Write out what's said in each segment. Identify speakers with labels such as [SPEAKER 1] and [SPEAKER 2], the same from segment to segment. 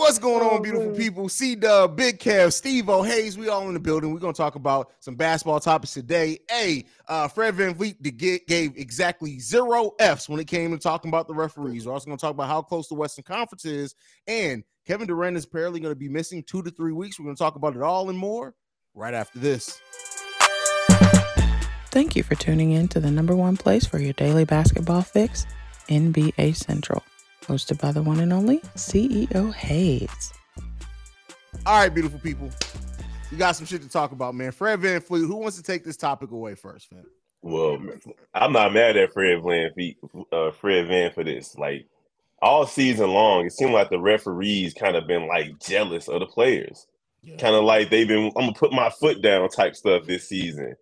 [SPEAKER 1] What's going on, beautiful people? C Dub, Big Kev, Steve O'Hayes. We all in the building. We're gonna talk about some basketball topics today. Hey, uh, Fred VanVleet gave exactly zero Fs when it came to talking about the referees. We're also gonna talk about how close the Western Conference is, and Kevin Durant is apparently gonna be missing two to three weeks. We're gonna talk about it all and more right after this.
[SPEAKER 2] Thank you for tuning in to the number one place for your daily basketball fix, NBA Central hosted by the one and only CEO Haize.
[SPEAKER 1] All right, beautiful people. We got some shit to talk about, man. Fred VanVleet, who wants to take this topic away first, man?
[SPEAKER 3] Well, I'm not mad at Fred Van, uh, Fred Van for this. Like all season long, it seemed like the referees kind of been like jealous of the players. Yeah. Kind of like they've been, I'm gonna put my foot down type stuff this season.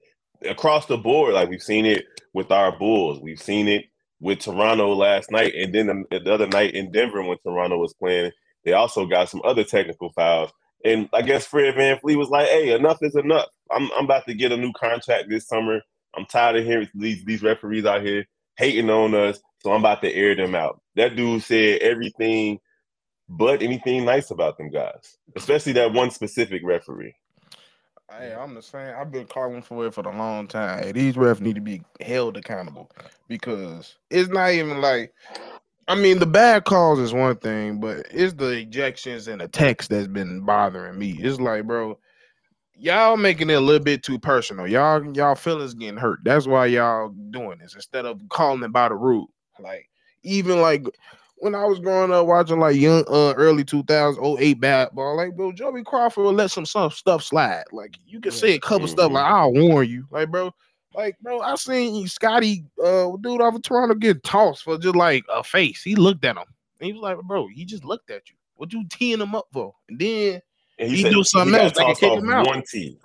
[SPEAKER 3] Across the board, like we've seen it with our Bulls, we've seen it with Toronto last night, and then the, the other night in Denver when Toronto was playing, they also got some other technical fouls. And I guess Fred Van VanVleet was like, "Hey, enough is enough. I'm I'm about to get a new contract this summer. I'm tired of hearing these these referees out here hating on us, so I'm about to air them out." That dude said everything but anything nice about them guys, especially that one specific referee.
[SPEAKER 4] Hey, I'm the same. I've been calling for it for a long time. Hey, these refs need to be held accountable because it's not even like. I mean, the bad calls is one thing, but it's the ejections and the text that's been bothering me. It's like, bro, y'all making it a little bit too personal. Y'all, y'all feelings getting hurt. That's why y'all doing this instead of calling it by the rule. Like, even like when I was growing up watching like young uh early 2008 basketball, like bro, Joey Crawford will let some, some stuff slide. Like you can say a couple mm-hmm. stuff like I'll warn you. Like, bro, like bro, I seen Scotty uh dude off of Toronto get tossed for just like a face. He looked at him and he was like, bro, he just looked at you. What you teeing him up for? And then and he, he do something he else. Like kick him out.
[SPEAKER 3] One tee.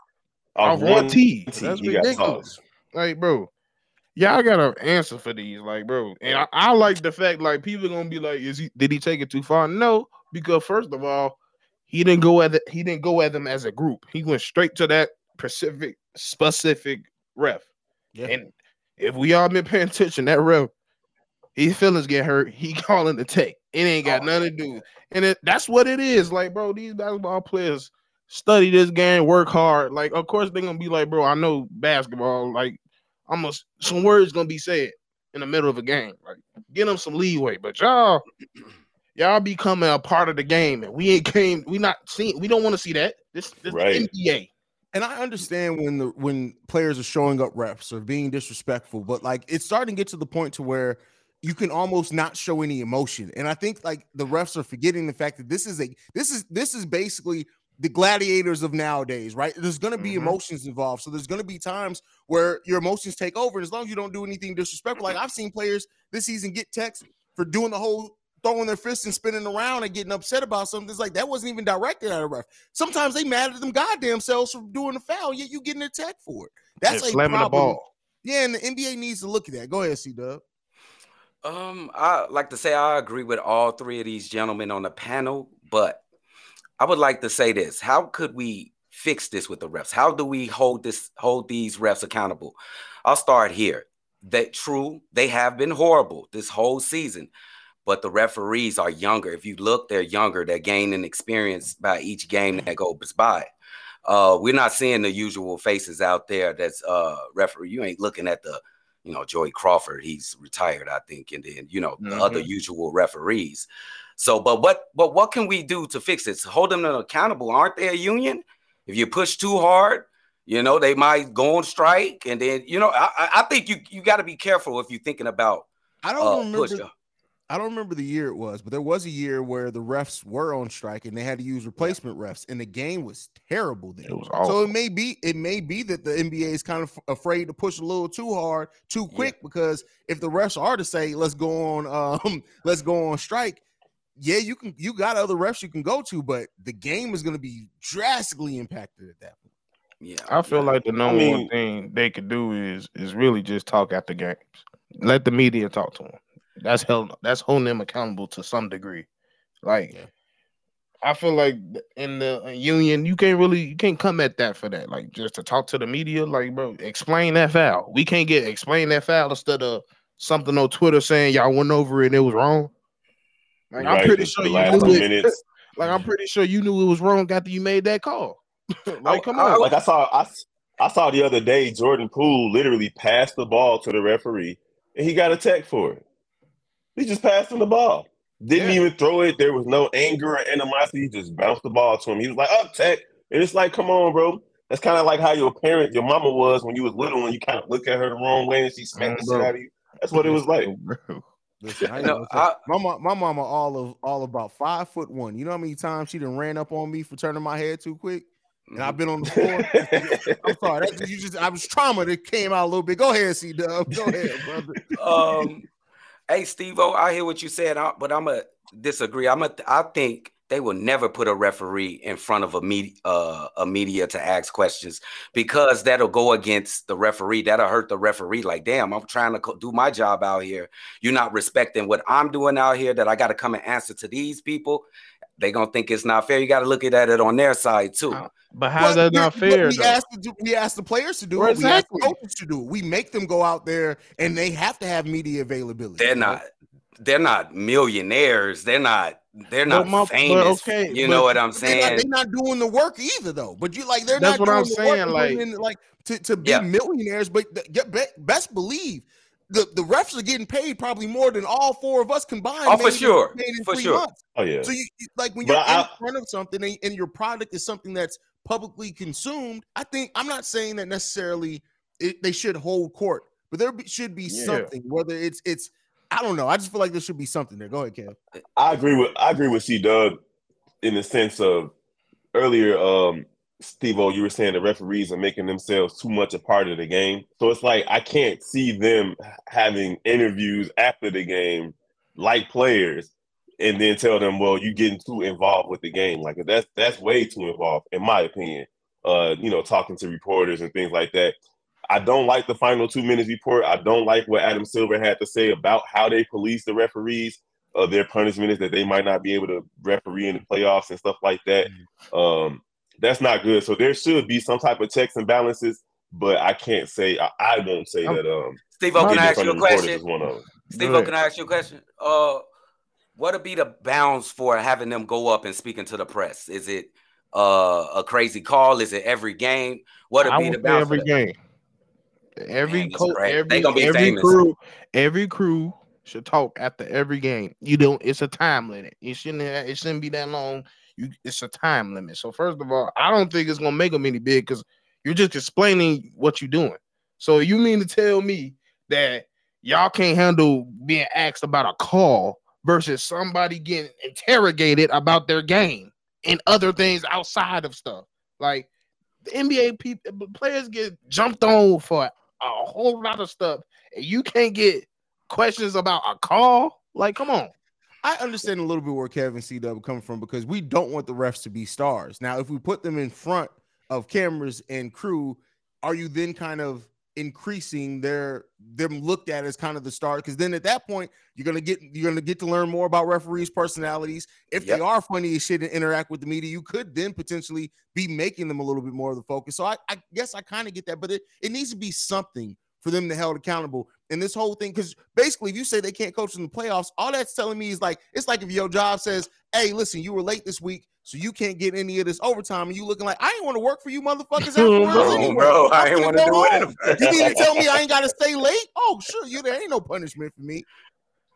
[SPEAKER 4] Off, off one, tee. That's ridiculous. Like, bro, y'all got to answer for these, like, bro. And I, I, like the fact, like, people gonna be like, "Is he? Did he take it too far?" No, because first of all, he didn't go at the, he didn't go at them as a group. He went straight to that specific specific ref. Yeah. And if we all been paying attention, that ref, his feelings get hurt. He calling the take. It ain't got oh, nothing to do. And it, that's what it is. Like, bro, these basketball players study this game, work hard. Like, of course, they're gonna be like, bro, I know basketball. Like, almost some words gonna be said in the middle of a game. Like get them some leeway. But y'all, y'all becoming a part of the game, and we ain't came. We not seeing. We don't want to see that. This, this right. NBA.
[SPEAKER 1] And I understand when the when players are showing up reps or being disrespectful, but like it's starting to get to the point to where you can almost not show any emotion. And I think like the refs are forgetting the fact that this is a this is this is basically the gladiators of nowadays, right? There's going to be mm-hmm. emotions involved. So there's going to be times where your emotions take over. And as long as you don't do anything disrespectful, like I've seen players this season get texts for doing the whole throwing their fists and spinning around and getting upset about something. It's like that wasn't even directed at a ref. Sometimes they mad at them goddamn selves for doing the foul, yet you getting attacked for it. That's a problem. The ball. Yeah, and the NBA needs to look at that. Go ahead, C Dub.
[SPEAKER 5] Um, I like to say I agree with all three of these gentlemen on the panel, but I would like to say this. How could we fix this with the refs? How do we hold this hold these refs accountable? I'll start here. That true, they have been horrible this whole season, but the referees are younger. If you look, they're younger. They're gaining experience by each game that goes by. Uh, we're not seeing the usual faces out there. That's uh, referee. You ain't looking at the, you know, Joey Crawford. He's retired, I think, and then you know the mm-hmm. other usual referees. So, but what but what can we do to fix it? hold them accountable. Aren't they a union? If you push too hard, you know they might go on strike, and then you know I, I think you you got to be careful if you're thinking about.
[SPEAKER 1] I don't uh, remember. Push. I don't remember the year it was, but there was a year where the refs were on strike and they had to use replacement refs, and the game was terrible then. It was so it may be it may be that the NBA is kind of afraid to push a little too hard, too quick, yeah. because if the refs are to say let's go on, um, let's go on strike, yeah, you can you got other refs you can go to, but the game is going to be drastically impacted at that point.
[SPEAKER 4] Yeah, I feel like the number I mean, one thing they could do is is really just talk after the games. Let the media talk to them. That's held that's holding them accountable to some degree. Like yeah. I feel like in the uh, union, you can't really you can't come at that for that. Like just to talk to the media, like bro, explain that foul. We can't get explain that foul instead of something on Twitter saying y'all went over it and it was wrong. Like, right, I'm pretty sure you knew it. Minutes. Like I'm pretty sure you knew it was wrong after you made that call. like, come on.
[SPEAKER 3] Like I saw, I, I saw the other day, Jordan Poole literally passed the ball to the referee, and he got a tech for it. He just passed him the ball. Didn't yeah. even throw it. There was no anger or animosity. He just bounced the ball to him. He was like, "Up, tech," and it's like, "Come on, bro." That's kind of like how your parent, your mama was when you was little, and you kind of look at her the wrong way, and she smacked the shit out of you. That's what it was like.
[SPEAKER 1] Listen, I know, I, my my mama all of all about five foot one. You know how many times she done ran up on me for turning my head too quick, and I've been on the floor. I'm sorry, that, you just I was trauma that came out a little bit. Go ahead, C Dub. Go ahead, brother.
[SPEAKER 5] Um, hey Steve I hear what you said, but I'm a disagree. I'm a I think they will never put a referee in front of a media, uh, a media to ask questions because that'll go against the referee. That'll hurt the referee. Like, damn, I'm trying to do my job out here. You're not respecting what I'm doing out here. That I got to come and answer to these people. They gonna think it's not fair. You got to look at it on their side too. Uh,
[SPEAKER 4] but how's that not fair?
[SPEAKER 1] We ask, do, we ask the players to do it. Exactly. We ask coaches to do. We make them go out there and they have to have media availability.
[SPEAKER 5] They're not. They're not millionaires. They're not they're not my, famous. okay, you know what I'm saying?
[SPEAKER 1] They're not, they're not, doing the work either, though. But you like they're That's not. That's what I'm saying. Like, like to, to be yeah. millionaires, but the, best believe the, the refs are getting paid probably more than all four of us combined.
[SPEAKER 5] Oh, for sure, for sure.
[SPEAKER 3] Months. Oh yeah.
[SPEAKER 1] So you like when you're but in I, front of something and, and, your product is something that's publicly consumed. I think I'm not saying that necessarily it, they should hold court, but there should be yeah. something. Whether it's it's I don't know. I just feel like there should be something there. Go ahead, Kev.
[SPEAKER 3] I agree with I agree with C Dub in the sense of earlier, um, Steve O, you were saying the referees are making themselves too much a part of the game. So it's like I can't see them having interviews after the game like players and then tell them, well, you're getting too involved with the game. Like that's that's way too involved, in my opinion. Uh, you know, talking to reporters and things like that. I don't like the final two minutes report. I don't like what Adam Silver had to say about how they police the referees. Uh, their punishment is that they might not be able to referee in the playoffs and stuff like that. Mm-hmm. Um, that's not good. So there should be some type of checks and balances, but I can't say I, I won't say that. Um,
[SPEAKER 5] Steve, can I ask you a question? Steve, can I ask you a question? Uh, what would be the bounds for having them go up and speaking to the press? Is it uh, a crazy call? Is it every game? What would be the bounds?
[SPEAKER 4] Every game. Every coach, every, every crew, every crew should talk after every game. You don't. It's a time limit. It shouldn't. It shouldn't be that long. You. It's a time limit. So first of all, I don't think it's gonna make them any big because you're just explaining what you're doing. So you mean to tell me that y'all can't handle being asked about a call versus somebody getting interrogated about their game and other things outside of stuff like the NBA people players get jumped on for a whole lot of stuff, and you can't get questions about a call. Like, come on.
[SPEAKER 1] I understand a little bit where Kevin C. W. coming from because we don't want the refs to be stars. Now, if we put them in front of cameras and crew, are you then kind of increasing their them looked at as kind of the star because then at that point you're gonna get you're gonna get to learn more about referees personalities. If yep. they are funny as shit and interact with the media you could then potentially be making them a little bit more of the focus. So i, I guess i kind of get that but it, it needs to be something for them to held accountable. And this whole thing because basically if you say they can't coach in the playoffs all that's telling me is like it's like if your job says hey listen you were late this week so you can't get any of this overtime, and you looking like I ain't want to work for you, motherfuckers.
[SPEAKER 5] bro, anyway. bro, I ain't want to do it.
[SPEAKER 1] You mean to tell me I ain't got to stay late? Oh, sure, you there ain't no punishment for me.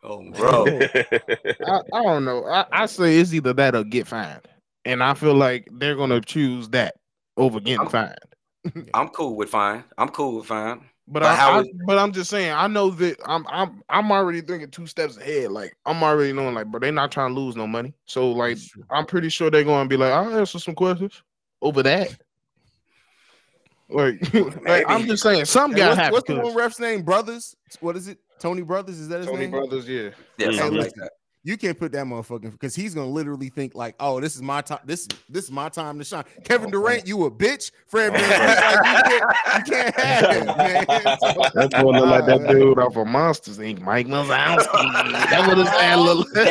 [SPEAKER 5] Oh, bro,
[SPEAKER 4] I, I, don't know. I, I say it's either that or get fined, and I feel like they're gonna choose that over getting
[SPEAKER 5] I'm,
[SPEAKER 4] fined.
[SPEAKER 5] I'm cool with fine. I'm cool with fine.
[SPEAKER 4] But, but I, I, but I'm just saying, I know that I'm I'm I'm already thinking two steps ahead. Like I'm already knowing, like, but they're not trying to lose no money. So like, I'm pretty sure they're going to be like, I'll answer some questions over that. Like, like I'm just saying, some guy.
[SPEAKER 1] What's, what's the one ref's name? Brothers. What is it? Tony Brothers. Is that his name?
[SPEAKER 4] Tony
[SPEAKER 1] name?
[SPEAKER 4] Brothers. Yeah.
[SPEAKER 5] Yeah. Something like that.
[SPEAKER 1] You can't put that motherfucker because he's gonna literally think like, "Oh, this is my time. This this is my time to shine." Kevin Durant, you a bitch, Fred Van like, you, can't, you can't have him, man. So,
[SPEAKER 4] That's what look like that dude off of Monsters Inc. Mike Wazowski. that what his ad look
[SPEAKER 1] like.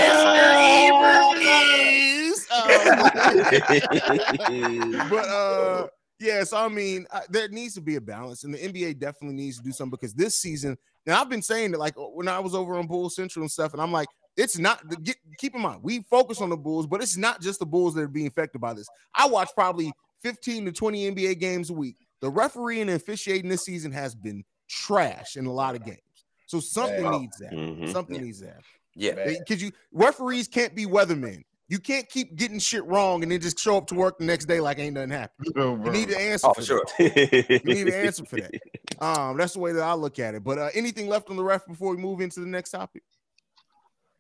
[SPEAKER 1] but uh, yeah. So I mean, uh, there needs to be a balance, and the NBA definitely needs to do something because this season. Now I've been saying that like when I was over on Bull Central and stuff, and I'm like, it's not get, keep in mind we focus on the Bulls, but it's not just the Bulls that are being affected by this. I watch probably 15 to 20 NBA games a week. The refereeing and officiating this season has been trash in a lot of games. So something
[SPEAKER 4] Bad.
[SPEAKER 1] needs that.
[SPEAKER 3] Mhm.
[SPEAKER 1] Something needs that.
[SPEAKER 5] Yeah.
[SPEAKER 1] Because you referees can't be weathermen. You can't keep getting shit wrong and then just show up to work the next day like ain't nothing happened.
[SPEAKER 4] Yo,
[SPEAKER 1] You need to answer
[SPEAKER 5] Oh,
[SPEAKER 1] for
[SPEAKER 5] for sure.
[SPEAKER 1] that. You need an answer for that. Um, that's the way that I look at it. But uh, anything left on the ref before we move into the next topic?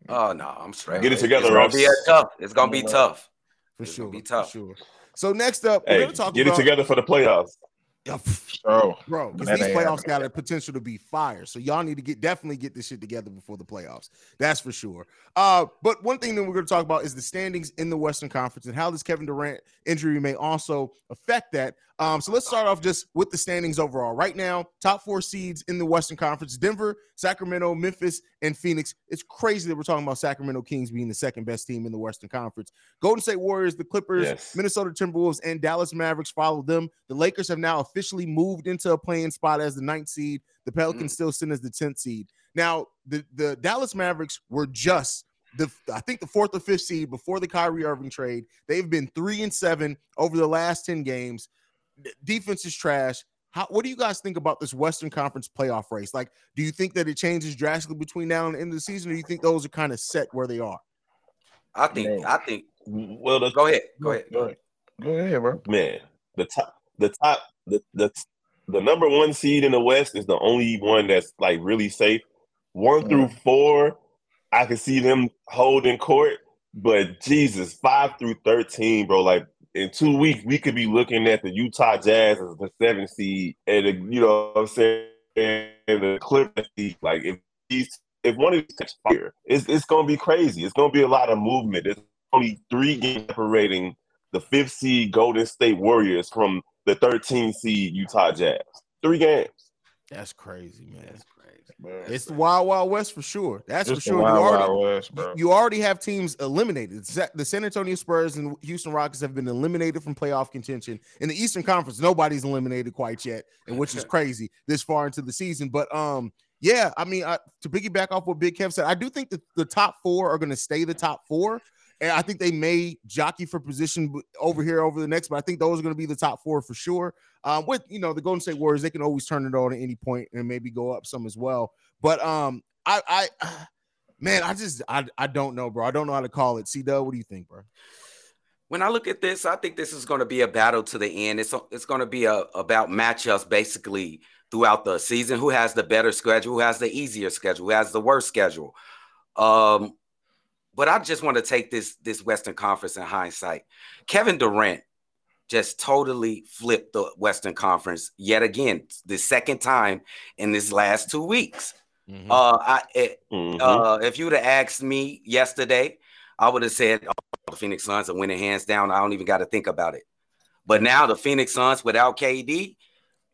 [SPEAKER 5] Oh no, I'm straight.
[SPEAKER 3] Get it together,
[SPEAKER 5] It's gonna be tough. It's gonna be tough.
[SPEAKER 1] For
[SPEAKER 5] It's
[SPEAKER 1] sure.
[SPEAKER 5] gonna be
[SPEAKER 1] for
[SPEAKER 5] tough.
[SPEAKER 1] sure. So next up, we're gonna talk
[SPEAKER 3] get
[SPEAKER 1] about
[SPEAKER 3] it together for the playoffs.
[SPEAKER 1] Yeah,
[SPEAKER 4] Oh,
[SPEAKER 1] bro, because these playoffs got a potential to be fire. So y'all need to get definitely get this shit together before the playoffs. That's for sure. Uh, but one thing that we're going to talk about is the standings in the Western Conference and how this Kevin Durant injury may also affect that. Um, so let's start off just with the standings overall. Right now, top four seeds in the Western Conference: Denver, Sacramento, Memphis, and Phoenix. It's crazy that we're talking about Sacramento Kings being the second best team in the Western Conference. Golden State Warriors, the Clippers,
[SPEAKER 3] Yes.
[SPEAKER 1] Minnesota Timberwolves, and Dallas Mavericks follow them. The Lakers have now officially moved into a playing spot as the ninth seed. The Pelicans still sit as the 10th seed. Now, the, the Dallas Mavericks were just the I think the fourth or fifth seed before the Kyrie Irving trade. They've been three and seven over the last 10 games. D- defense is trash. How, what do you guys think about this Western Conference playoff race? Like, do you think that it changes drastically between now and the end of the season, or do you think those are kind of set where they are?
[SPEAKER 5] I think.
[SPEAKER 4] No.
[SPEAKER 5] I think.
[SPEAKER 3] Well, the
[SPEAKER 5] Go ahead. Go ahead.
[SPEAKER 4] Go ahead, go ahead, bro.
[SPEAKER 3] man, the top, the top, the the the number one seed in the West is the only one that's like really safe. One through mm. four, I can see them holding court, but Jesus, five through thirteen, bro, like. In two weeks, we could be looking at the Utah Jazz as the seventh seed, and the, you know what I'm saying, and the Clippers. Like if these, if one of these catch fire, it's it's gonna be crazy. It's gonna be a lot of movement. There's only three games separating the fifth seed Golden State Warriors from the 13 seed Utah Jazz. Three games.
[SPEAKER 1] That's crazy, man.
[SPEAKER 5] That's.
[SPEAKER 4] Bro.
[SPEAKER 1] It's the Wild Wild West for sure. That's
[SPEAKER 4] It's
[SPEAKER 1] for sure.
[SPEAKER 4] Wild
[SPEAKER 1] you, already,
[SPEAKER 4] West, bro.
[SPEAKER 1] you already have teams eliminated. The San Antonio Spurs and Houston Rockets have been eliminated from playoff contention. In the Eastern Conference, nobody's eliminated quite yet, and which is crazy this far into the season. But um, yeah, I mean, I, to piggyback off what Big Kev said, I do think that the top four are going to stay the top four. And I think they may jockey for position over here over the next, but I think those are going to be the top four for sure. Um, with you know the Golden State Warriors, they can always turn it on at any point and maybe go up some as well. But um, I, I, man, I just, I, I don't know, bro. I don't know how to call it. C Dub, what do you think, bro?
[SPEAKER 5] When I look at this, I think this is going to be a battle to the end. It's it's going to be a, about matchups basically throughout the season. Who has the better schedule? Who has the easier schedule? Who has the worst schedule? Um, but I just want to take this this Western Conference in hindsight. Kevin Durant just totally flipped the Western Conference yet again, the second time in this last two weeks.
[SPEAKER 1] Mm-hmm.
[SPEAKER 5] Uh, I it,
[SPEAKER 3] Mhm.
[SPEAKER 5] uh, if you would have asked me yesterday, I would have said, oh, the Phoenix Suns are winning hands down. I don't even got to think about it. But now the Phoenix Suns without KD,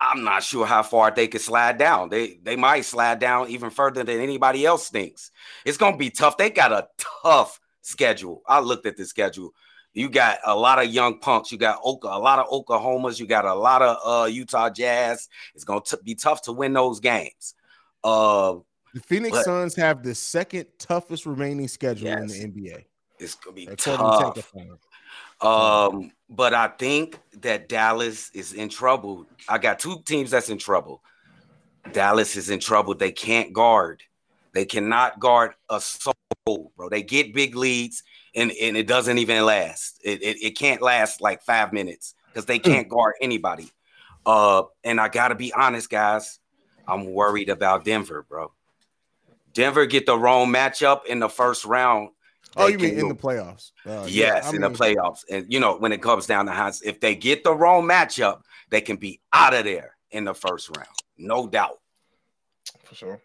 [SPEAKER 5] I'm not sure how far they could slide down. They they might slide down even further than anybody else thinks. It's gonna be tough. They got a tough schedule. I looked at the schedule. You got a lot of young punks. You got Oka, a lot of Oklahomas. You got a lot of uh, Utah Jazz. It's gonna t- be tough to win those games. Uh,
[SPEAKER 1] the Phoenix
[SPEAKER 5] but-
[SPEAKER 1] Suns have the second toughest remaining schedule in the NBA.
[SPEAKER 5] it's gonna be tough. Um, but I think that Dallas is in trouble. I got two teams that's in trouble. Dallas is in trouble. They can't guard. They cannot guard a soul, bro. They get big leads and, and it doesn't even last. It, it, it can't last like five minutes because they can't guard anybody. Uh, and I gotta be honest, guys. I'm worried about Denver, bro. Denver get the wrong matchup in the first round.
[SPEAKER 1] Oh, you mean
[SPEAKER 5] can
[SPEAKER 1] in the playoffs? Uh, yeah,
[SPEAKER 5] Yes,
[SPEAKER 1] I
[SPEAKER 5] in
[SPEAKER 1] mean,
[SPEAKER 5] the playoffs. And you know, when it comes down to hands, if they get the wrong matchup, they can be out of there in the first round. No doubt.
[SPEAKER 4] for sure.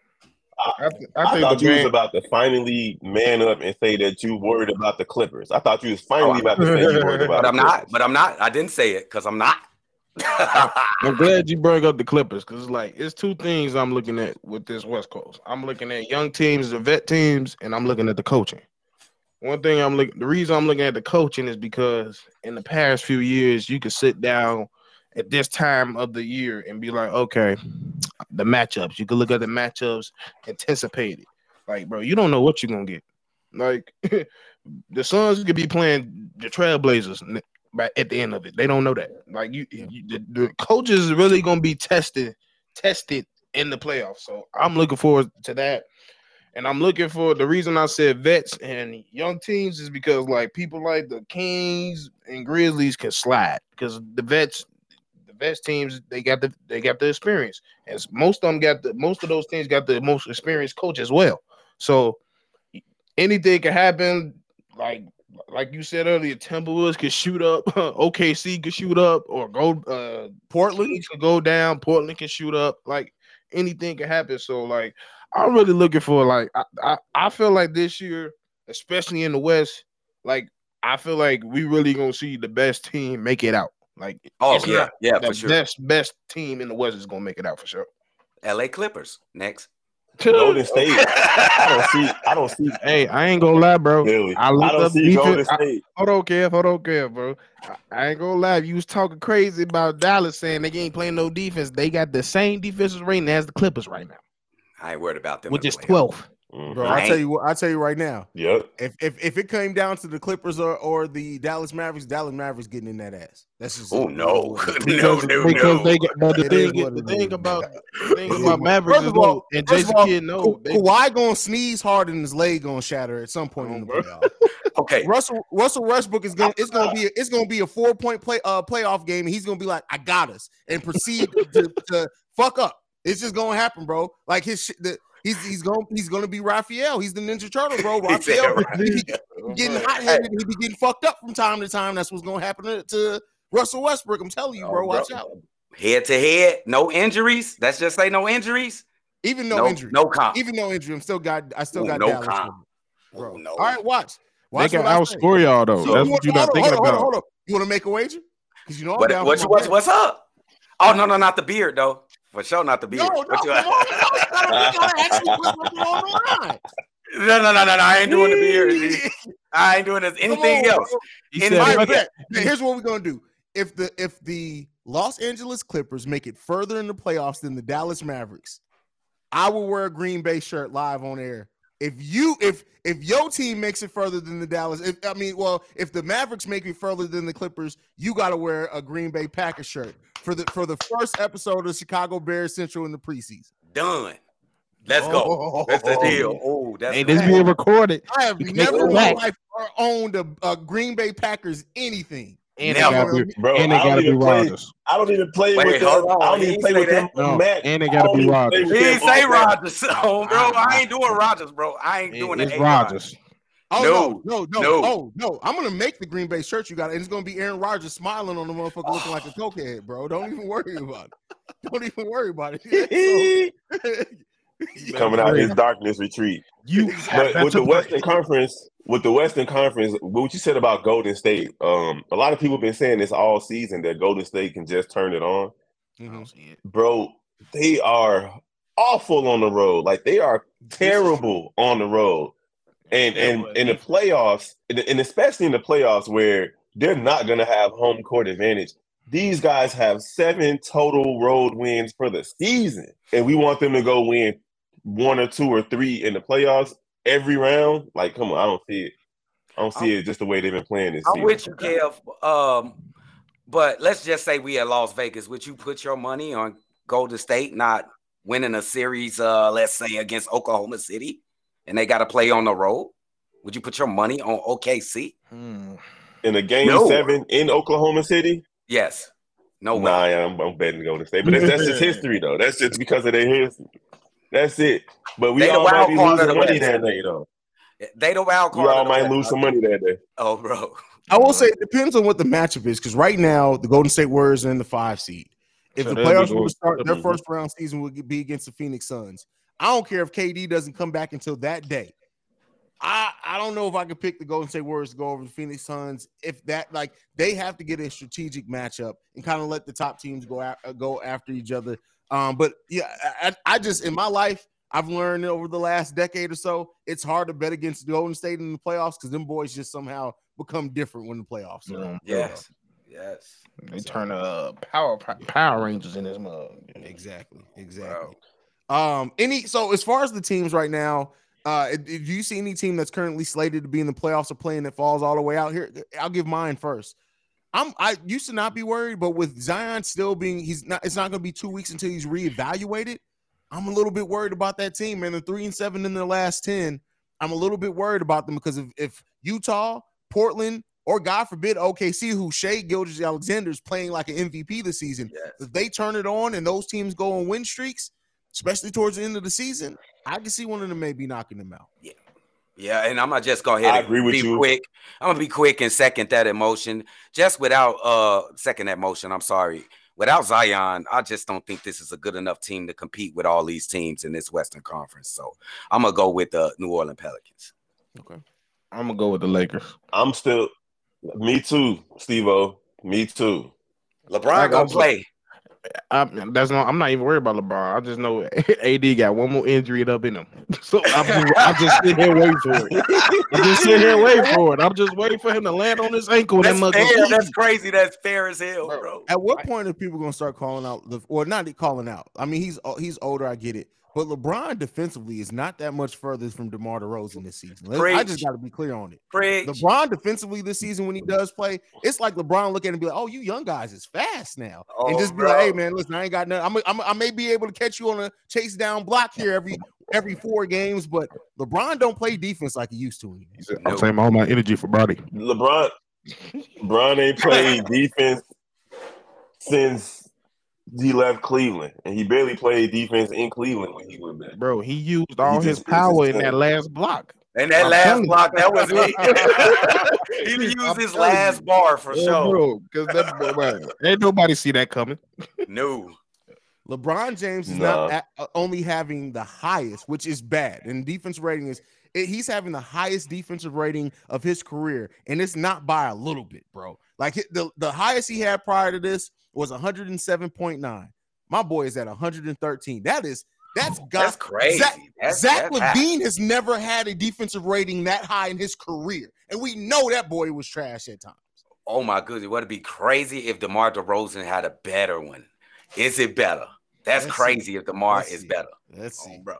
[SPEAKER 3] I-
[SPEAKER 4] I, th- I
[SPEAKER 3] I,
[SPEAKER 4] think
[SPEAKER 3] thought
[SPEAKER 4] the
[SPEAKER 3] you was about to finally man up and say that you worried about the Clippers. I thought you was finally
[SPEAKER 5] Oh,
[SPEAKER 3] about to say you worried about
[SPEAKER 5] But
[SPEAKER 3] the
[SPEAKER 5] I'm not, but I'm not. I didn't say it because I'm not.
[SPEAKER 4] I'm glad you bring up the Clippers because like it's two things I'm looking at with this West Coast. I'm looking at young teams, the vet teams, and I'm looking at the coaching. One thing I'm looking the reason I'm looking at the coaching is because in the past few years you could sit down at this time of the year and be like, okay, the matchups. You could look at the matchups, anticipate it. Like, bro, you don't know what you're gonna get. Like the Suns could be playing the Trailblazers at the end of it. They don't know that. Like you, you the, the is really gonna be tested, tested in the playoffs. So I'm looking forward to that. And I'm looking for the reason I said vets and young teams is because like people like the Kings and Grizzlies can slide because the vets, the vets teams they got the they got the experience, and most of them got the most of those teams got the most experienced coach as well. So anything can happen. Like like you said earlier, Timberwolves could shoot up, OKC could shoot up, or go uh Portland could go down, Portland can shoot up. Like anything can happen. So like I'm really looking for like I, I, I feel like this year, especially in the West, like I feel like we really gonna see the best team make it out. Like
[SPEAKER 5] oh yeah, yeah,
[SPEAKER 4] the
[SPEAKER 5] for sure.
[SPEAKER 4] Best best team in the West is gonna make it out for sure.
[SPEAKER 5] LA Clippers next.
[SPEAKER 3] Golden State. I don't see. I don't see.
[SPEAKER 4] Hey, I ain't gonna lie, bro.
[SPEAKER 3] Really,
[SPEAKER 4] I,
[SPEAKER 3] I don't see
[SPEAKER 4] defense.
[SPEAKER 3] Golden State.
[SPEAKER 4] I, hold on, Kev. Hold on, Kev, bro. I, I, ain't gonna lie. You was talking crazy about Dallas saying they ain't playing no defense. They got the same defensive rating as the Clippers right now.
[SPEAKER 5] I ain't worried about them.
[SPEAKER 4] Which is 12th.
[SPEAKER 1] Mm-hmm. Bro, I tell you what, I tell you right now.
[SPEAKER 3] Yep.
[SPEAKER 1] If if if it came down to the Clippers or, or the Dallas Mavericks, Dallas Mavericks getting in that ass. That's just
[SPEAKER 5] oh no,
[SPEAKER 4] because,
[SPEAKER 5] no, no,
[SPEAKER 4] because
[SPEAKER 5] no.
[SPEAKER 4] they get, but the thing, the thing about the thing about Mavericks
[SPEAKER 1] First
[SPEAKER 4] is
[SPEAKER 1] of all-
[SPEAKER 4] and
[SPEAKER 1] first
[SPEAKER 4] Jason Kidd know
[SPEAKER 1] Ka-
[SPEAKER 4] they,
[SPEAKER 1] Kawhi gonna sneeze hard and his leg gonna shatter at some point in the
[SPEAKER 4] bro.
[SPEAKER 1] playoffs.
[SPEAKER 5] Okay,
[SPEAKER 1] Russell Russell Westbrook is gonna it's gonna be a, it's gonna be a four point play uh playoff game and he's gonna be like I got us and proceed to, to fuck up. It's just gonna happen, bro. Like his shit. The, he's he's gonna he's gonna be Raphael. He's the Ninja Turtle, bro.
[SPEAKER 5] He said
[SPEAKER 1] Raphael he getting hot headed. He be getting fucked up from time to time. That's what's gonna happen to, to Russell Westbrook. I'm telling you,
[SPEAKER 5] Oh,
[SPEAKER 1] bro. Watch
[SPEAKER 5] bro.
[SPEAKER 1] out.
[SPEAKER 5] head to head, no injuries. Let's just say no injuries.
[SPEAKER 1] Even no,
[SPEAKER 5] no
[SPEAKER 1] injury.
[SPEAKER 5] no comp.
[SPEAKER 1] Even no injury. I'm still got. I still
[SPEAKER 5] Ooh,
[SPEAKER 1] got
[SPEAKER 5] no
[SPEAKER 1] Dallas,
[SPEAKER 5] comp.
[SPEAKER 1] bro.
[SPEAKER 5] Ooh, no.
[SPEAKER 1] All right, watch.
[SPEAKER 4] they
[SPEAKER 1] Watch
[SPEAKER 4] can
[SPEAKER 1] what
[SPEAKER 4] outscore y'all though.
[SPEAKER 1] So
[SPEAKER 4] That's
[SPEAKER 1] you
[SPEAKER 4] what you're not
[SPEAKER 1] hold on,
[SPEAKER 4] thinking
[SPEAKER 1] hold on,
[SPEAKER 4] about.
[SPEAKER 1] hold on. You want to make a wager? Because you know I'm
[SPEAKER 5] What,
[SPEAKER 1] down
[SPEAKER 5] what,
[SPEAKER 1] for
[SPEAKER 5] what's, what's up? Oh no, no, not the beard though. For sure, not the beard.
[SPEAKER 1] No, no, come
[SPEAKER 5] you-
[SPEAKER 1] on, no, we gotta, we gotta actually put something on the line.
[SPEAKER 5] no, no, no, no, no. I ain't doing the beard. I ain't doing this, anything
[SPEAKER 1] on,
[SPEAKER 5] else.
[SPEAKER 4] He
[SPEAKER 5] In
[SPEAKER 4] said,
[SPEAKER 5] my
[SPEAKER 1] All right,
[SPEAKER 4] "Fuck
[SPEAKER 1] bet. Here's what we're gonna do. If the if the Los Angeles Clippers make it further in the playoffs than the Dallas Mavericks, I will wear a Green Bay shirt live on air. If you if if your team makes it further than the Dallas, if I mean, well, if the Mavericks make it further than the Clippers, you got to wear a Green Bay Packers shirt for the for the first episode of Chicago Bears Central in the preseason.
[SPEAKER 5] Done. Let's go. That's the deal. Oh, that's
[SPEAKER 4] Hey, this being recorded.
[SPEAKER 1] I have
[SPEAKER 4] You
[SPEAKER 1] never in my life owned a, a Green Bay Packers anything.
[SPEAKER 4] And they gotta be,
[SPEAKER 3] Bro,
[SPEAKER 4] and they
[SPEAKER 3] I don't
[SPEAKER 4] gotta be
[SPEAKER 3] even play.
[SPEAKER 4] Rodgers.
[SPEAKER 3] I don't even play
[SPEAKER 5] Wait,
[SPEAKER 3] with them.
[SPEAKER 5] on.
[SPEAKER 3] I don't even play with them
[SPEAKER 5] that.
[SPEAKER 4] No,
[SPEAKER 3] Mac.
[SPEAKER 4] and they gotta be
[SPEAKER 3] even
[SPEAKER 4] Rodgers.
[SPEAKER 5] He
[SPEAKER 3] them
[SPEAKER 5] ain't say
[SPEAKER 3] on Mac.
[SPEAKER 5] Rodgers, oh, bro. I ain't doing Rodgers, bro. I ain't doing it.
[SPEAKER 4] It's
[SPEAKER 5] it.
[SPEAKER 4] Rodgers.
[SPEAKER 1] Oh
[SPEAKER 5] No,
[SPEAKER 1] no, no, no,
[SPEAKER 5] no.
[SPEAKER 1] Oh no! I'm gonna make the Green Bay shirt you got, and it's gonna be Aaron Rodgers smiling on the motherfucker, looking like a cokehead, bro. Don't even worry about it. Don't even worry about it. So-
[SPEAKER 3] Coming out his darkness retreat.
[SPEAKER 4] You
[SPEAKER 3] But with the Western Conference, with the Western Conference, what you said about Golden State, um, a lot of people have been saying this all season that Golden State can just turn it on.
[SPEAKER 1] Mhm.
[SPEAKER 3] Bro, they are awful on the road. Like they are terrible on the road. And
[SPEAKER 4] Yeah,
[SPEAKER 3] and
[SPEAKER 4] but
[SPEAKER 3] in the playoffs, and, and especially in the playoffs where they're not gonna have home court advantage. These guys have seven total road wins for the season, and we want them to go win one or two or three in the playoffs every round. Like, come on, I don't see it. I don't see it just the way they've been playing this
[SPEAKER 5] I'm
[SPEAKER 3] season.
[SPEAKER 5] with you, Kev. Um, but let's just say we at Las Vegas. Would you put your money on Golden State not winning a series? Uh, let's say against Oklahoma City, and they got to play on the road. Would you put your money on OKC?
[SPEAKER 4] Hmm.
[SPEAKER 3] in a game
[SPEAKER 5] No.
[SPEAKER 3] seven in Oklahoma City.
[SPEAKER 5] Yes. No way.
[SPEAKER 3] Nah, I'm, I'm betting Golden State, but that's, that's just history though. That's just because of their history. That's it. But we
[SPEAKER 5] They the
[SPEAKER 3] all might
[SPEAKER 5] wild
[SPEAKER 3] be losing
[SPEAKER 5] the
[SPEAKER 3] money
[SPEAKER 5] West.
[SPEAKER 3] that day though.
[SPEAKER 5] They the wild
[SPEAKER 3] We
[SPEAKER 5] card.
[SPEAKER 3] all might
[SPEAKER 5] West.
[SPEAKER 3] lose some money that day.
[SPEAKER 5] Oh, bro.
[SPEAKER 1] I will say it depends on what the matchup is, because right now the Golden State Warriors are in the five seed. If
[SPEAKER 4] So
[SPEAKER 1] the
[SPEAKER 4] they'll
[SPEAKER 1] playoffs were to start, their first round season would be against the Phoenix Suns. I don't care if KD doesn't come back until that day. I I don't know if I could pick the Golden State Warriors to go over the Phoenix Suns. If that like they have to get a strategic matchup and kind of let the top teams go a- go after each other. Um, but yeah, I, I just in my life I've learned over the last decade or so it's hard to bet against Golden State in the playoffs because them boys just somehow become different when the playoffs. are.
[SPEAKER 4] Yeah.
[SPEAKER 5] Yes. Yes.
[SPEAKER 4] They turn uh power Power Rangers in this mug.
[SPEAKER 1] Exactly. Exactly. Um, any so as far as the teams right now, Uh, if you see any team that's currently slated to be in the playoffs or playing that falls all the way out here, I'll give mine first. I'm I used to not be worried, but with Zion still being he's not it's not gonna be two weeks until he's reevaluated. I'm a little bit worried about that team, man. The three and seven in their last 10. I'm a little bit worried about them because if, if Utah, Portland, or God forbid, OKC, who Shai Gilgeous-Alexander is playing like an MVP this season,
[SPEAKER 5] Yes.
[SPEAKER 1] if they turn it on and those teams go on win streaks, especially towards the end of the season, I can see one of them maybe knocking them out.
[SPEAKER 5] Yeah, Yeah, and I'm not just gonna just go ahead
[SPEAKER 3] I
[SPEAKER 5] and
[SPEAKER 3] agree with
[SPEAKER 5] be
[SPEAKER 3] you.
[SPEAKER 5] quick. I'm gonna be quick and second that emotion. Just without uh second that motion, I'm sorry. Without Zion, I just don't think this is a good enough team to compete with all these teams in this Western Conference. So I'm gonna go with the New Orleans Pelicans.
[SPEAKER 1] Okay.
[SPEAKER 4] I'm gonna go with the Lakers.
[SPEAKER 3] I'm still me too, Steve O. Me too.
[SPEAKER 5] LeBron gonna play.
[SPEAKER 4] I, that's not. I'm not even worried about LeBron. I just know AD got one more injury up in him, so I'm just, I'm just sitting here waiting for it. I'm just sitting here waiting for it. I'm just waiting for him to land on his ankle.
[SPEAKER 5] That's
[SPEAKER 4] That
[SPEAKER 5] fair. That's crazy. That's fair as hell,
[SPEAKER 4] Bro.
[SPEAKER 5] bro.
[SPEAKER 1] At what point are people gonna start calling out the or not calling out? I mean, he's he's older, I get it, but LeBron defensively is not that much further from DeMar DeRozan this season. Let's- I just got to be clear on it.
[SPEAKER 5] Preach.
[SPEAKER 1] LeBron defensively this season when he does play, it's like LeBron look at and be like, "Oh, you young guys is fast now," and
[SPEAKER 5] Oh,
[SPEAKER 1] just be
[SPEAKER 5] bro.
[SPEAKER 1] like, "Hey, man, listen, I ain't got nothing. I'm, I'm, I may be able to catch you on a chase down block here every every four games, but LeBron don't play defense like he used to anymore."
[SPEAKER 4] I'm saving all my energy for Brody.
[SPEAKER 3] LeBron, LeBron ain't played defense since he left Cleveland, and he barely played defense in Cleveland when he went back.
[SPEAKER 4] Bro, he used all
[SPEAKER 3] just-
[SPEAKER 4] his
[SPEAKER 3] just
[SPEAKER 4] power in that last block.
[SPEAKER 5] And that
[SPEAKER 4] I'm
[SPEAKER 5] last
[SPEAKER 4] telling you.
[SPEAKER 5] block, that was it. he used
[SPEAKER 4] I'm
[SPEAKER 5] his last
[SPEAKER 4] you.
[SPEAKER 5] bar for
[SPEAKER 4] Yeah,
[SPEAKER 5] sure.
[SPEAKER 4] bro, because that bro, ain't nobody see that coming.
[SPEAKER 5] No.
[SPEAKER 1] LeBron James is
[SPEAKER 3] Nah.
[SPEAKER 1] not at, uh, only having the highest, which is bad, and defense rating is it- he's having the highest defensive rating of his career, and it's not by a little bit, bro. Like the the highest he had prior to this was 107.9. My boy is at 113. That is that's got
[SPEAKER 5] That's crazy.
[SPEAKER 1] Zach,
[SPEAKER 5] That's-
[SPEAKER 1] Zach
[SPEAKER 5] that's high.
[SPEAKER 1] LaVine has never had a defensive rating that high in his career, and we know that boy was trash at times.
[SPEAKER 5] Oh my goodness, it would it be crazy if DeMar DeRozan had a better one? Is it better? That's
[SPEAKER 1] Let's
[SPEAKER 5] crazy if DeMar
[SPEAKER 1] Let's
[SPEAKER 5] is
[SPEAKER 1] see.
[SPEAKER 5] better.
[SPEAKER 1] Let's
[SPEAKER 5] Oh,
[SPEAKER 1] see.
[SPEAKER 5] bro.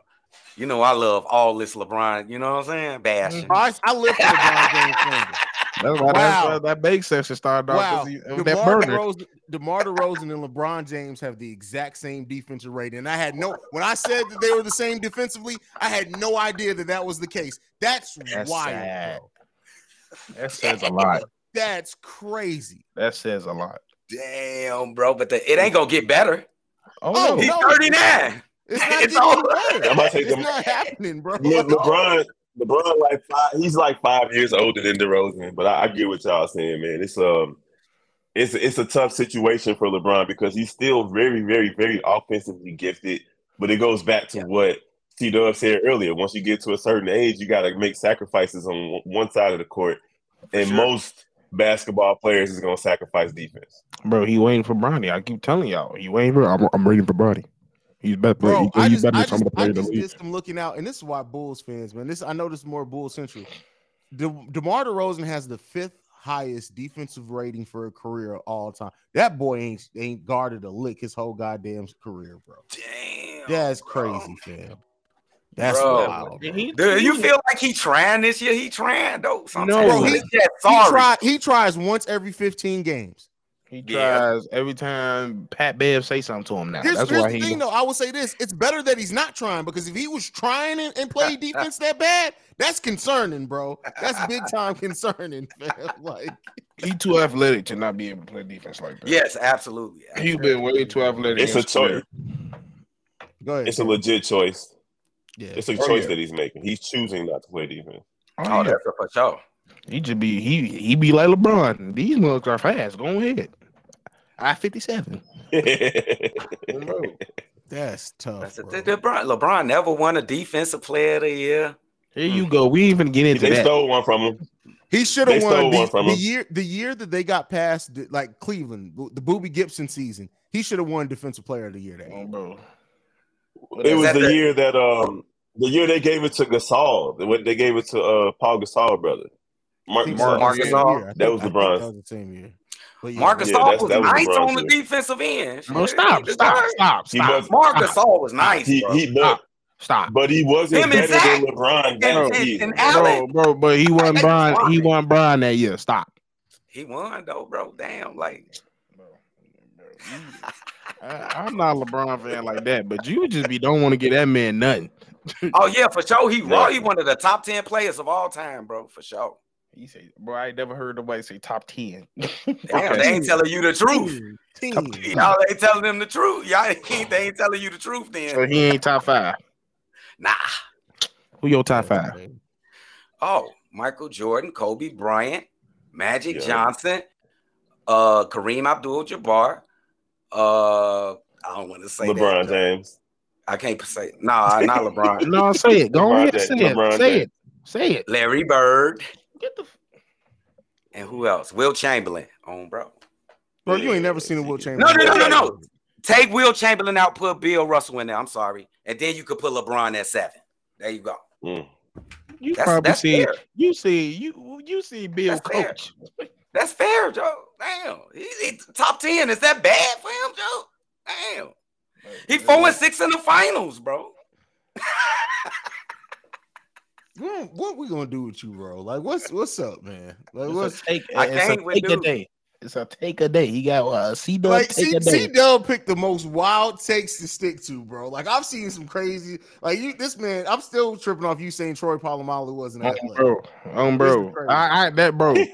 [SPEAKER 5] You know I love all this LeBron. You know what I'm saying? Bashing.
[SPEAKER 1] I, I live for LeBron James.
[SPEAKER 4] That's why
[SPEAKER 1] Wow.
[SPEAKER 4] that, that bake session started off.
[SPEAKER 1] Wow,
[SPEAKER 4] 'cause he- of that
[SPEAKER 1] DeMar
[SPEAKER 4] burner.
[SPEAKER 1] DeRozan, DeMar DeRozan and LeBron James have the exact same defensive rating. And I had no when I said that they were the same defensively, I had no idea that that was the case. That's,
[SPEAKER 4] That's
[SPEAKER 1] wild,
[SPEAKER 4] sad. That says a lot.
[SPEAKER 1] That's crazy.
[SPEAKER 4] That says a lot.
[SPEAKER 5] Damn, bro. But the, it ain't gonna get better.
[SPEAKER 4] Oh,
[SPEAKER 1] Oh,
[SPEAKER 4] no.
[SPEAKER 5] He's
[SPEAKER 1] no.
[SPEAKER 5] 39.
[SPEAKER 1] It's not
[SPEAKER 5] It's
[SPEAKER 1] getting
[SPEAKER 5] all-
[SPEAKER 1] better.
[SPEAKER 3] I'm about to say
[SPEAKER 1] It's
[SPEAKER 3] them-
[SPEAKER 1] not happening, bro.
[SPEAKER 3] Le- LeBron, LeBron, like five, he's like five years older than DeRozan, but I, I get what y'all saying, man. It's um, it's it's a tough situation for LeBron because he's still very, very, very offensively gifted. But it goes back to what T Dub said earlier. Once you get to a certain age, you got to make sacrifices on one side of the court, and
[SPEAKER 5] sure.
[SPEAKER 3] most basketball players is going to sacrifice defense.
[SPEAKER 4] Bro, he waiting for Bronny. I keep telling y'all, he waiting for. I'm, I'm waiting for Bronny. He's better.
[SPEAKER 1] Bro,
[SPEAKER 4] he,
[SPEAKER 1] I
[SPEAKER 4] he's
[SPEAKER 1] just,
[SPEAKER 4] better
[SPEAKER 1] I
[SPEAKER 4] than some
[SPEAKER 1] just,
[SPEAKER 4] of the
[SPEAKER 1] I
[SPEAKER 4] players in the
[SPEAKER 1] just
[SPEAKER 4] league.
[SPEAKER 1] did some looking out, and this is why Bulls fans, man. This I know this is more Bulls central. De, DeMar DeRozan has the fifth highest defensive rating for a career of all time. That boy ain't ain't guarded a lick his whole goddamn career, bro.
[SPEAKER 5] Damn.
[SPEAKER 1] That's
[SPEAKER 5] bro.
[SPEAKER 1] crazy, fam. That's
[SPEAKER 5] Bro.
[SPEAKER 1] wild. Bro.
[SPEAKER 4] He-
[SPEAKER 5] Do you feel like he trying this year? He trying though. Sometimes.
[SPEAKER 4] No,
[SPEAKER 5] But
[SPEAKER 1] he-
[SPEAKER 5] it's
[SPEAKER 1] He,
[SPEAKER 5] sorry.
[SPEAKER 1] he tries once every 15 games.
[SPEAKER 4] He
[SPEAKER 5] Yeah.
[SPEAKER 4] tries every time Pat Bev say something to him. Now
[SPEAKER 1] Here's,
[SPEAKER 4] that's
[SPEAKER 1] here's
[SPEAKER 4] why
[SPEAKER 1] the
[SPEAKER 4] he.
[SPEAKER 1] thing, though. I will say this: it's better that he's not trying because if he was trying and, and played defense that bad, that's concerning, bro. That's big time concerning, fam. Like,
[SPEAKER 4] He too athletic to not be able to play defense like that.
[SPEAKER 5] Yes, absolutely.
[SPEAKER 4] He's been way too athletic.
[SPEAKER 3] It's a
[SPEAKER 4] his
[SPEAKER 3] choice.
[SPEAKER 1] go ahead.
[SPEAKER 3] It's a legit choice.
[SPEAKER 1] yeah.
[SPEAKER 3] It's a
[SPEAKER 4] Oh,
[SPEAKER 3] choice
[SPEAKER 4] yeah.
[SPEAKER 3] that he's making. He's choosing not to play defense.
[SPEAKER 4] Oh,
[SPEAKER 5] Oh,
[SPEAKER 4] yeah.
[SPEAKER 5] that's a for sure.
[SPEAKER 4] He just be he he be like LeBron. These mugs are fast. Go ahead. I fifty seven.
[SPEAKER 1] That's tough.
[SPEAKER 5] That's a,
[SPEAKER 1] bro.
[SPEAKER 5] LeBron, LeBron never won a defensive player of the year.
[SPEAKER 4] Here you go. We even get into
[SPEAKER 3] they
[SPEAKER 4] that.
[SPEAKER 3] stole one from him.
[SPEAKER 1] He should have won the,
[SPEAKER 3] one from
[SPEAKER 1] the
[SPEAKER 3] him.
[SPEAKER 1] year. The year that they got past, the- like Cleveland, the Boobie Gibson season. He should have won Defensive Player of the Year. That
[SPEAKER 4] Oh,
[SPEAKER 1] year.
[SPEAKER 4] bro.
[SPEAKER 3] It was the
[SPEAKER 5] the-
[SPEAKER 3] year that um the year they gave it to Gasol. The- When they gave it to uh Paul Gasol brother. Marc
[SPEAKER 1] I think
[SPEAKER 3] Gasol.
[SPEAKER 1] that was the same year. I
[SPEAKER 3] That was
[SPEAKER 1] I
[SPEAKER 3] LeBron's.
[SPEAKER 1] That was the same year. But yeah,
[SPEAKER 5] Marcus
[SPEAKER 3] Yeah,
[SPEAKER 5] Gasol was
[SPEAKER 3] that was
[SPEAKER 5] nice on the defensive end.
[SPEAKER 4] No, stop, stop, stop,
[SPEAKER 3] He
[SPEAKER 4] stop.
[SPEAKER 3] was-
[SPEAKER 5] Marcus Gasol was nice.
[SPEAKER 3] He
[SPEAKER 5] bro.
[SPEAKER 3] he but
[SPEAKER 4] Stop.
[SPEAKER 3] But he wasn't
[SPEAKER 5] Him and
[SPEAKER 3] better than
[SPEAKER 5] Zach
[SPEAKER 3] LeBron
[SPEAKER 5] and-
[SPEAKER 3] that
[SPEAKER 5] and- and
[SPEAKER 4] Bro, bro, but he won
[SPEAKER 5] That's
[SPEAKER 4] Brian. He
[SPEAKER 5] fine.
[SPEAKER 4] won Brian that year. Stop.
[SPEAKER 5] He won though, bro. Damn, like
[SPEAKER 4] I, I'm not a LeBron fan like that, but you just be don't want to get that man nothing.
[SPEAKER 5] oh yeah, for sure. He raw. He one of the top ten players of all time, bro. For sure.
[SPEAKER 4] He say, bro, I ain't never heard nobody say top ten.
[SPEAKER 5] Damn, they ain't telling you the truth.
[SPEAKER 1] Team.
[SPEAKER 5] Y'all ain't telling them the truth. Y'all ain't, they ain't telling you the truth then.
[SPEAKER 4] So he ain't top five.
[SPEAKER 5] Nah.
[SPEAKER 4] Who your top five?
[SPEAKER 5] Oh, Michael Jordan, Kobe Bryant, Magic
[SPEAKER 3] Yeah.
[SPEAKER 5] Johnson, uh, Kareem Abdul-Jabbar. Uh, I don't want to say
[SPEAKER 3] LeBron
[SPEAKER 5] that.
[SPEAKER 3] James.
[SPEAKER 5] I can't say nah, not LeBron.
[SPEAKER 4] No, say it. Go
[SPEAKER 3] LeBron
[SPEAKER 4] ahead,
[SPEAKER 3] James,
[SPEAKER 4] say it.
[SPEAKER 3] LeBron
[SPEAKER 4] Say
[SPEAKER 3] James.
[SPEAKER 4] it. Say it.
[SPEAKER 5] Larry Bird
[SPEAKER 4] Get the.
[SPEAKER 5] and who else? Wilt Chamberlain. On bro.
[SPEAKER 1] Bro, you ain't never seen a
[SPEAKER 5] Wilt
[SPEAKER 1] Chamberlain.
[SPEAKER 5] no, no, no, no. no. Take Wilt Chamberlain out, put Bill Russell in there. I'm sorry, and then you could put LeBron at seven. There you go.
[SPEAKER 3] Mm.
[SPEAKER 4] You
[SPEAKER 5] That's
[SPEAKER 4] probably
[SPEAKER 5] that's
[SPEAKER 4] see.
[SPEAKER 5] fair.
[SPEAKER 4] You see. You you see Bill
[SPEAKER 5] That's fair.
[SPEAKER 4] coach.
[SPEAKER 5] That's fair, Joe. Damn, he, he- top ten. Is that bad for him, Joe? Damn, he four and six in the finals, bro.
[SPEAKER 1] What, what we gonna do with you, bro? Like, what's what's up, man? Like,
[SPEAKER 4] It's
[SPEAKER 1] what's
[SPEAKER 4] a take.
[SPEAKER 5] I
[SPEAKER 4] it's
[SPEAKER 5] can't
[SPEAKER 4] a take a day. It's a take a day. He got uh, C Dub
[SPEAKER 1] like
[SPEAKER 4] take
[SPEAKER 1] C,
[SPEAKER 4] a day.
[SPEAKER 1] C Dub picked the most wild takes to stick to, bro. Like I've seen some crazy, like you. This man, I'm still tripping off you saying Troy Polamalu wasn't
[SPEAKER 4] Um,
[SPEAKER 1] athletic.
[SPEAKER 4] bro, um,
[SPEAKER 1] This is
[SPEAKER 4] bro. I, I that bro,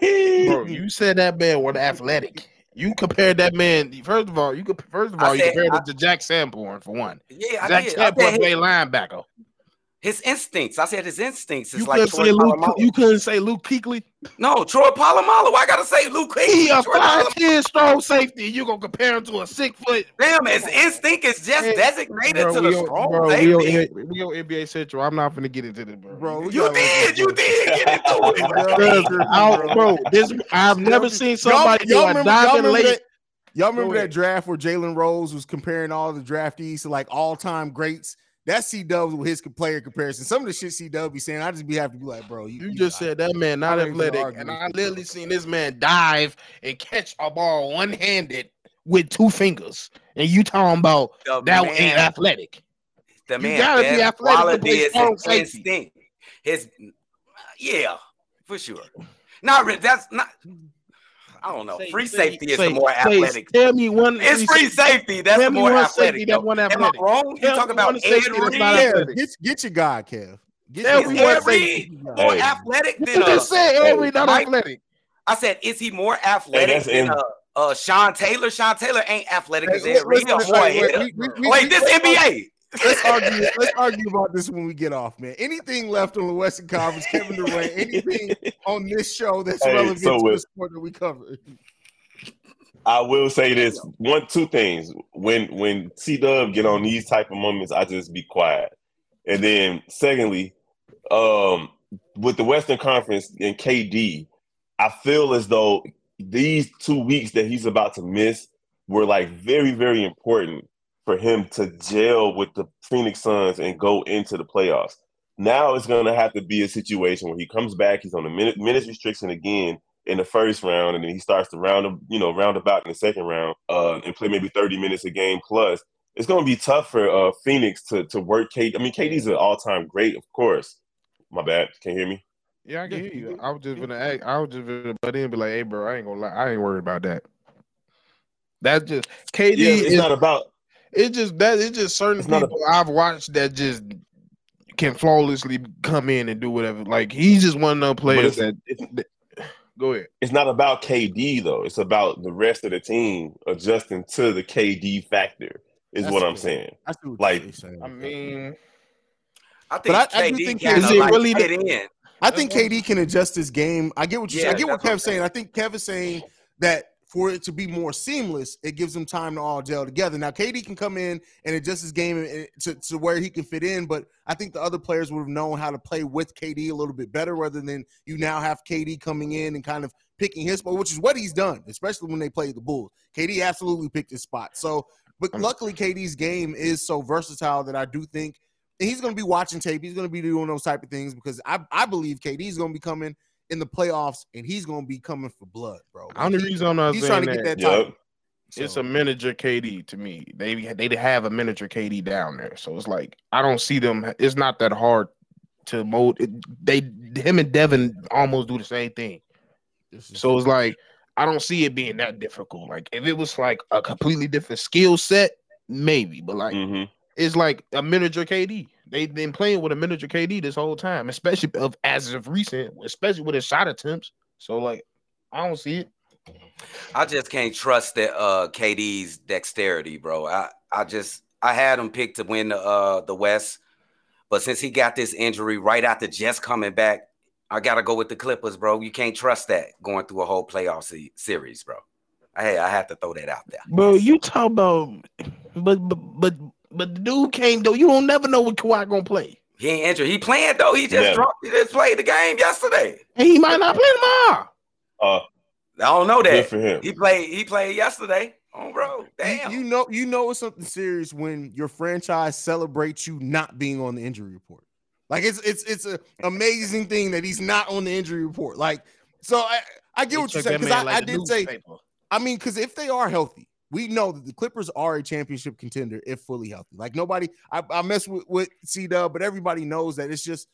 [SPEAKER 4] bro. You said that man was athletic. You compared that man. First of all, you could first of
[SPEAKER 5] I
[SPEAKER 4] all you
[SPEAKER 5] said-
[SPEAKER 4] compared
[SPEAKER 5] I-
[SPEAKER 4] it to Jack Sanborn for one.
[SPEAKER 5] Yeah, I
[SPEAKER 4] Jack
[SPEAKER 5] did. I
[SPEAKER 4] Sanborn
[SPEAKER 5] said
[SPEAKER 4] play linebacker.
[SPEAKER 5] His instincts. I said his instincts is
[SPEAKER 4] You
[SPEAKER 5] like
[SPEAKER 4] couldn't
[SPEAKER 5] Troy
[SPEAKER 4] say Luke.
[SPEAKER 5] Polamalu.
[SPEAKER 4] You couldn't say Luke Kuechly.
[SPEAKER 5] No, Troy Polamalu. I gotta say Luke
[SPEAKER 4] He
[SPEAKER 5] Kuechly.
[SPEAKER 4] a
[SPEAKER 5] Troy
[SPEAKER 4] five
[SPEAKER 5] Polamalu.
[SPEAKER 4] ten strong safety. You gonna compare him to a six foot?
[SPEAKER 5] Damn, his instinct is just
[SPEAKER 4] Hey,
[SPEAKER 5] designated
[SPEAKER 4] Bro,
[SPEAKER 5] to the
[SPEAKER 4] we on-
[SPEAKER 5] strong
[SPEAKER 4] bro,
[SPEAKER 5] safety.
[SPEAKER 4] we on, we on NBA Central. I'm not gonna get into this, bro.
[SPEAKER 1] Bro,
[SPEAKER 5] you did, you did get into it.
[SPEAKER 4] Because I- bro, this I've never seen somebody
[SPEAKER 1] y'all, y'all
[SPEAKER 4] do a
[SPEAKER 1] remember, y'all remember
[SPEAKER 4] late.
[SPEAKER 1] that, y'all remember that draft where Jalen Rose was comparing all the draftees to like all time greats? That's C Dubs with his player comparison. Some of the shit C Dub be saying, I just be have to be like, bro, you,
[SPEAKER 4] You just
[SPEAKER 1] lie.
[SPEAKER 4] said that man not
[SPEAKER 1] I ain't gonna
[SPEAKER 4] athletic, and I literally
[SPEAKER 1] bro.
[SPEAKER 4] seen this man dive and catch a ball one handed with two fingers, and you talking about
[SPEAKER 5] The
[SPEAKER 4] that
[SPEAKER 5] man-
[SPEAKER 4] ain't athletic?
[SPEAKER 5] The
[SPEAKER 4] You
[SPEAKER 5] man
[SPEAKER 4] gotta be athletic to
[SPEAKER 5] quality
[SPEAKER 4] play
[SPEAKER 5] is
[SPEAKER 4] strong
[SPEAKER 5] his
[SPEAKER 4] safety.
[SPEAKER 5] instinct. His yeah, for sure. Not that's not. I don't know.
[SPEAKER 4] Say-
[SPEAKER 5] free
[SPEAKER 4] say-
[SPEAKER 5] safety is
[SPEAKER 4] say-
[SPEAKER 5] the more
[SPEAKER 4] say-
[SPEAKER 5] athletic.
[SPEAKER 4] Tell me one.
[SPEAKER 5] It's free safety. That's
[SPEAKER 4] Tell
[SPEAKER 5] the more athletic.
[SPEAKER 4] safety that
[SPEAKER 5] though.
[SPEAKER 4] one
[SPEAKER 5] Am I
[SPEAKER 4] athletic.
[SPEAKER 5] wrong? You
[SPEAKER 4] Tell
[SPEAKER 5] talking about
[SPEAKER 4] one safety
[SPEAKER 5] Ed
[SPEAKER 4] that's
[SPEAKER 5] Reed?
[SPEAKER 1] Yeah, get, get your guy, Kev. Get
[SPEAKER 4] Tell
[SPEAKER 1] your
[SPEAKER 5] Is
[SPEAKER 1] guy.
[SPEAKER 4] one
[SPEAKER 5] Ed. Reed more
[SPEAKER 3] Hey.
[SPEAKER 5] athletic
[SPEAKER 4] You
[SPEAKER 5] than uh,
[SPEAKER 4] just said Henry not
[SPEAKER 5] Mike-
[SPEAKER 4] athletic.
[SPEAKER 5] I said, is he more athletic
[SPEAKER 3] that's
[SPEAKER 5] than
[SPEAKER 3] in-
[SPEAKER 5] uh, uh, Sean Taylor? Sean Taylor ain't athletic as
[SPEAKER 1] Hey,
[SPEAKER 5] Ed Reed.
[SPEAKER 1] Wait,
[SPEAKER 5] this NBA.
[SPEAKER 1] Let's argue. Let's argue about this when we get off, man. Anything left on the Western Conference, Kevin Durant, anything on this show that's
[SPEAKER 3] Hey,
[SPEAKER 1] relevant
[SPEAKER 3] so
[SPEAKER 1] to the sport that we cover.
[SPEAKER 3] I will say this one, two things. When when C Dub get on these type of moments, I just be quiet. And then secondly, um, with the Western Conference and KD, I feel as though these two weeks that he's about to miss were like very, very important for him to gel with the Phoenix Suns and go into the playoffs. Now it's going to have to be a situation where he comes back, he's on the minute, minutes restriction again in the first round, and then he starts to round, you know, round about in the second round, uh, and play maybe thirty minutes a game plus. It's going to be tough for uh, Phoenix to to work. KD. I mean, KD's an all time great, of course. My bad. Can you hear me?
[SPEAKER 4] Yeah, I can hear
[SPEAKER 1] you
[SPEAKER 4] you. I was just gonna act, I was just gonna butt in and be like, hey bro, I ain't gonna lie, I ain't worried about that. That's just KD
[SPEAKER 3] Yeah, it's
[SPEAKER 4] is
[SPEAKER 3] not about.
[SPEAKER 4] It's just that it's just certain
[SPEAKER 3] It's
[SPEAKER 4] people I've watched that just can flawlessly come in and do whatever. Like he's just one of those players that,
[SPEAKER 3] it's-
[SPEAKER 4] that- go ahead.
[SPEAKER 3] It's not about KD though. It's about the rest of the team adjusting to the KD factor. Is
[SPEAKER 1] That's
[SPEAKER 3] what I'm
[SPEAKER 1] fair.
[SPEAKER 3] saying.
[SPEAKER 1] I see what
[SPEAKER 3] Like-
[SPEAKER 1] saying.
[SPEAKER 4] I mean,
[SPEAKER 5] I think
[SPEAKER 1] But I- I do
[SPEAKER 5] KD
[SPEAKER 1] think
[SPEAKER 5] kind
[SPEAKER 4] is it
[SPEAKER 5] like
[SPEAKER 4] really
[SPEAKER 5] fit in.
[SPEAKER 1] I think KD can adjust his game. I get what you. I get what
[SPEAKER 5] that's
[SPEAKER 1] Kev's saying.
[SPEAKER 5] saying.
[SPEAKER 1] I think Kev is saying that for it to be more seamless, it gives him time to all gel together. Now, KD can come in and adjust his game to, to where he can fit in, but I think the other players would have known how to play with KD a little bit better, rather than you now have KD coming in and kind of picking his spot, which is what he's done, especially when they played the Bulls. KD absolutely picked his spot. So, but luckily, KD's game is so versatile that I do think he's going to be watching tape. He's going to be doing those type of things because I, I believe KD's going to be coming in the playoffs and he's going to be coming for blood, bro.
[SPEAKER 4] the only
[SPEAKER 1] He-
[SPEAKER 4] reason I'm not
[SPEAKER 1] he's
[SPEAKER 4] saying
[SPEAKER 1] trying to
[SPEAKER 4] that,
[SPEAKER 1] get that
[SPEAKER 3] Yep.
[SPEAKER 1] title.
[SPEAKER 4] So. It's a miniature KD to me. They they have a miniature KD down there, so it's like I don't see them. It's not that hard to mold. They him and Devin almost do the same thing. So it's like I don't see it being that difficult. Like if it was like a completely different skill set, maybe, but like mm-hmm. It's like a miniature KD. They've been playing with a miniature KD this whole time, especially of as of recent, especially with his shot attempts. So like I don't see it.
[SPEAKER 5] I just can't trust that uh KD's dexterity, bro. I I just I had him picked to win the uh the West, but since he got this injury right after just coming back, I gotta go with the Clippers, bro. You can't trust that going through a whole playoff se- series, bro. Hey, I have to throw that out there.
[SPEAKER 4] Bro, you talk about, but but but but the dude came though. You don't never know what Kawhi gonna play.
[SPEAKER 5] He ain't injured. He playing though. He just yeah. dropped. He just played the game yesterday.
[SPEAKER 4] And he might not play tomorrow.
[SPEAKER 3] Uh,
[SPEAKER 5] I don't know that. for him. He played. He played yesterday. Oh, bro, damn.
[SPEAKER 1] You, you know, you know it's something serious when your franchise celebrates you not being on the injury report. Like it's it's it's an amazing thing that he's not on the injury report. Like, so I I get what you're saying because I, like I did say. I mean, because if they are healthy, we know that the Clippers are a championship contender if fully healthy. Like nobody, I, I mess with with C Dub, but everybody knows that it's just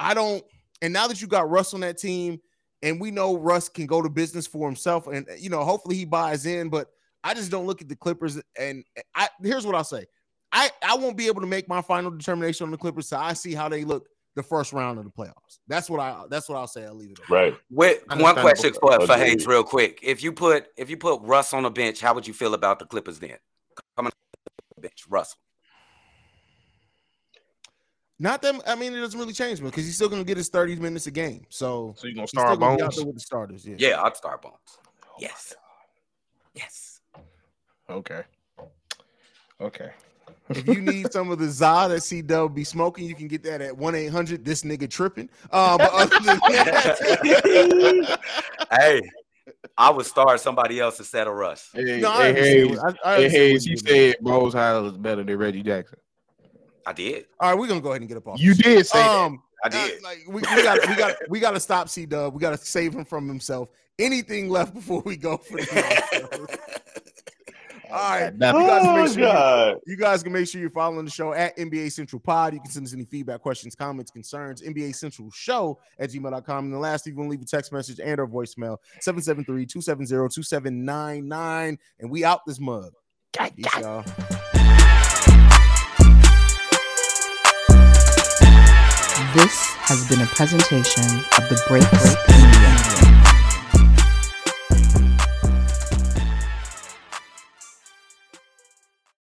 [SPEAKER 1] I don't. And now that you got Russ on that team, and we know Russ can go to business for himself, and you know hopefully he buys in, but I just don't look at the Clippers. And I here's what I'll say: I, I won't be able to make my final determination on the Clippers. So I see how they look the first round of the playoffs. That's what I that's what I'll say. I'll leave it.
[SPEAKER 3] Right.
[SPEAKER 5] With one question for, for Haize, real quick. If you put if you put Russ on the bench, how would you feel about the Clippers then? Coming the bench, Russ.
[SPEAKER 1] Not that I mean it doesn't really change me because he's still gonna get his 30 minutes a game. So
[SPEAKER 4] So you're gonna start Bones
[SPEAKER 1] with the starters, yeah.
[SPEAKER 5] Yeah, I'd start Bones. Yes. Yes.
[SPEAKER 4] Okay. Okay
[SPEAKER 1] if you need some of the za that C Dub be smoking, you can get that at 1 800 This Nigga Tripping. Uh, but other than
[SPEAKER 5] that, hey, I would start somebody else instead of Russ.
[SPEAKER 4] Hey, no, hey, Haize, I, I hey, Haize, you said Rose Hyland is better than Reggie Jackson.
[SPEAKER 5] I did.
[SPEAKER 1] All right, we're gonna go ahead and get up off.
[SPEAKER 4] You did say
[SPEAKER 5] um, that. I did.
[SPEAKER 1] Uh, like we, we got we got we got to stop C Dub. We got to save him from himself. Anything left before we go for the All right. Oh, you guys, oh, sure you, you, guys can make sure you're following the show at NBA Central Pod. You can send us any feedback, questions, comments, concerns, NBA Central Show at gmail.com. And the last, you can leave a text message and or voicemail 773-270-2799. And we out this mug. Peace, y'all.
[SPEAKER 2] This has been a presentation of the Break Break Media.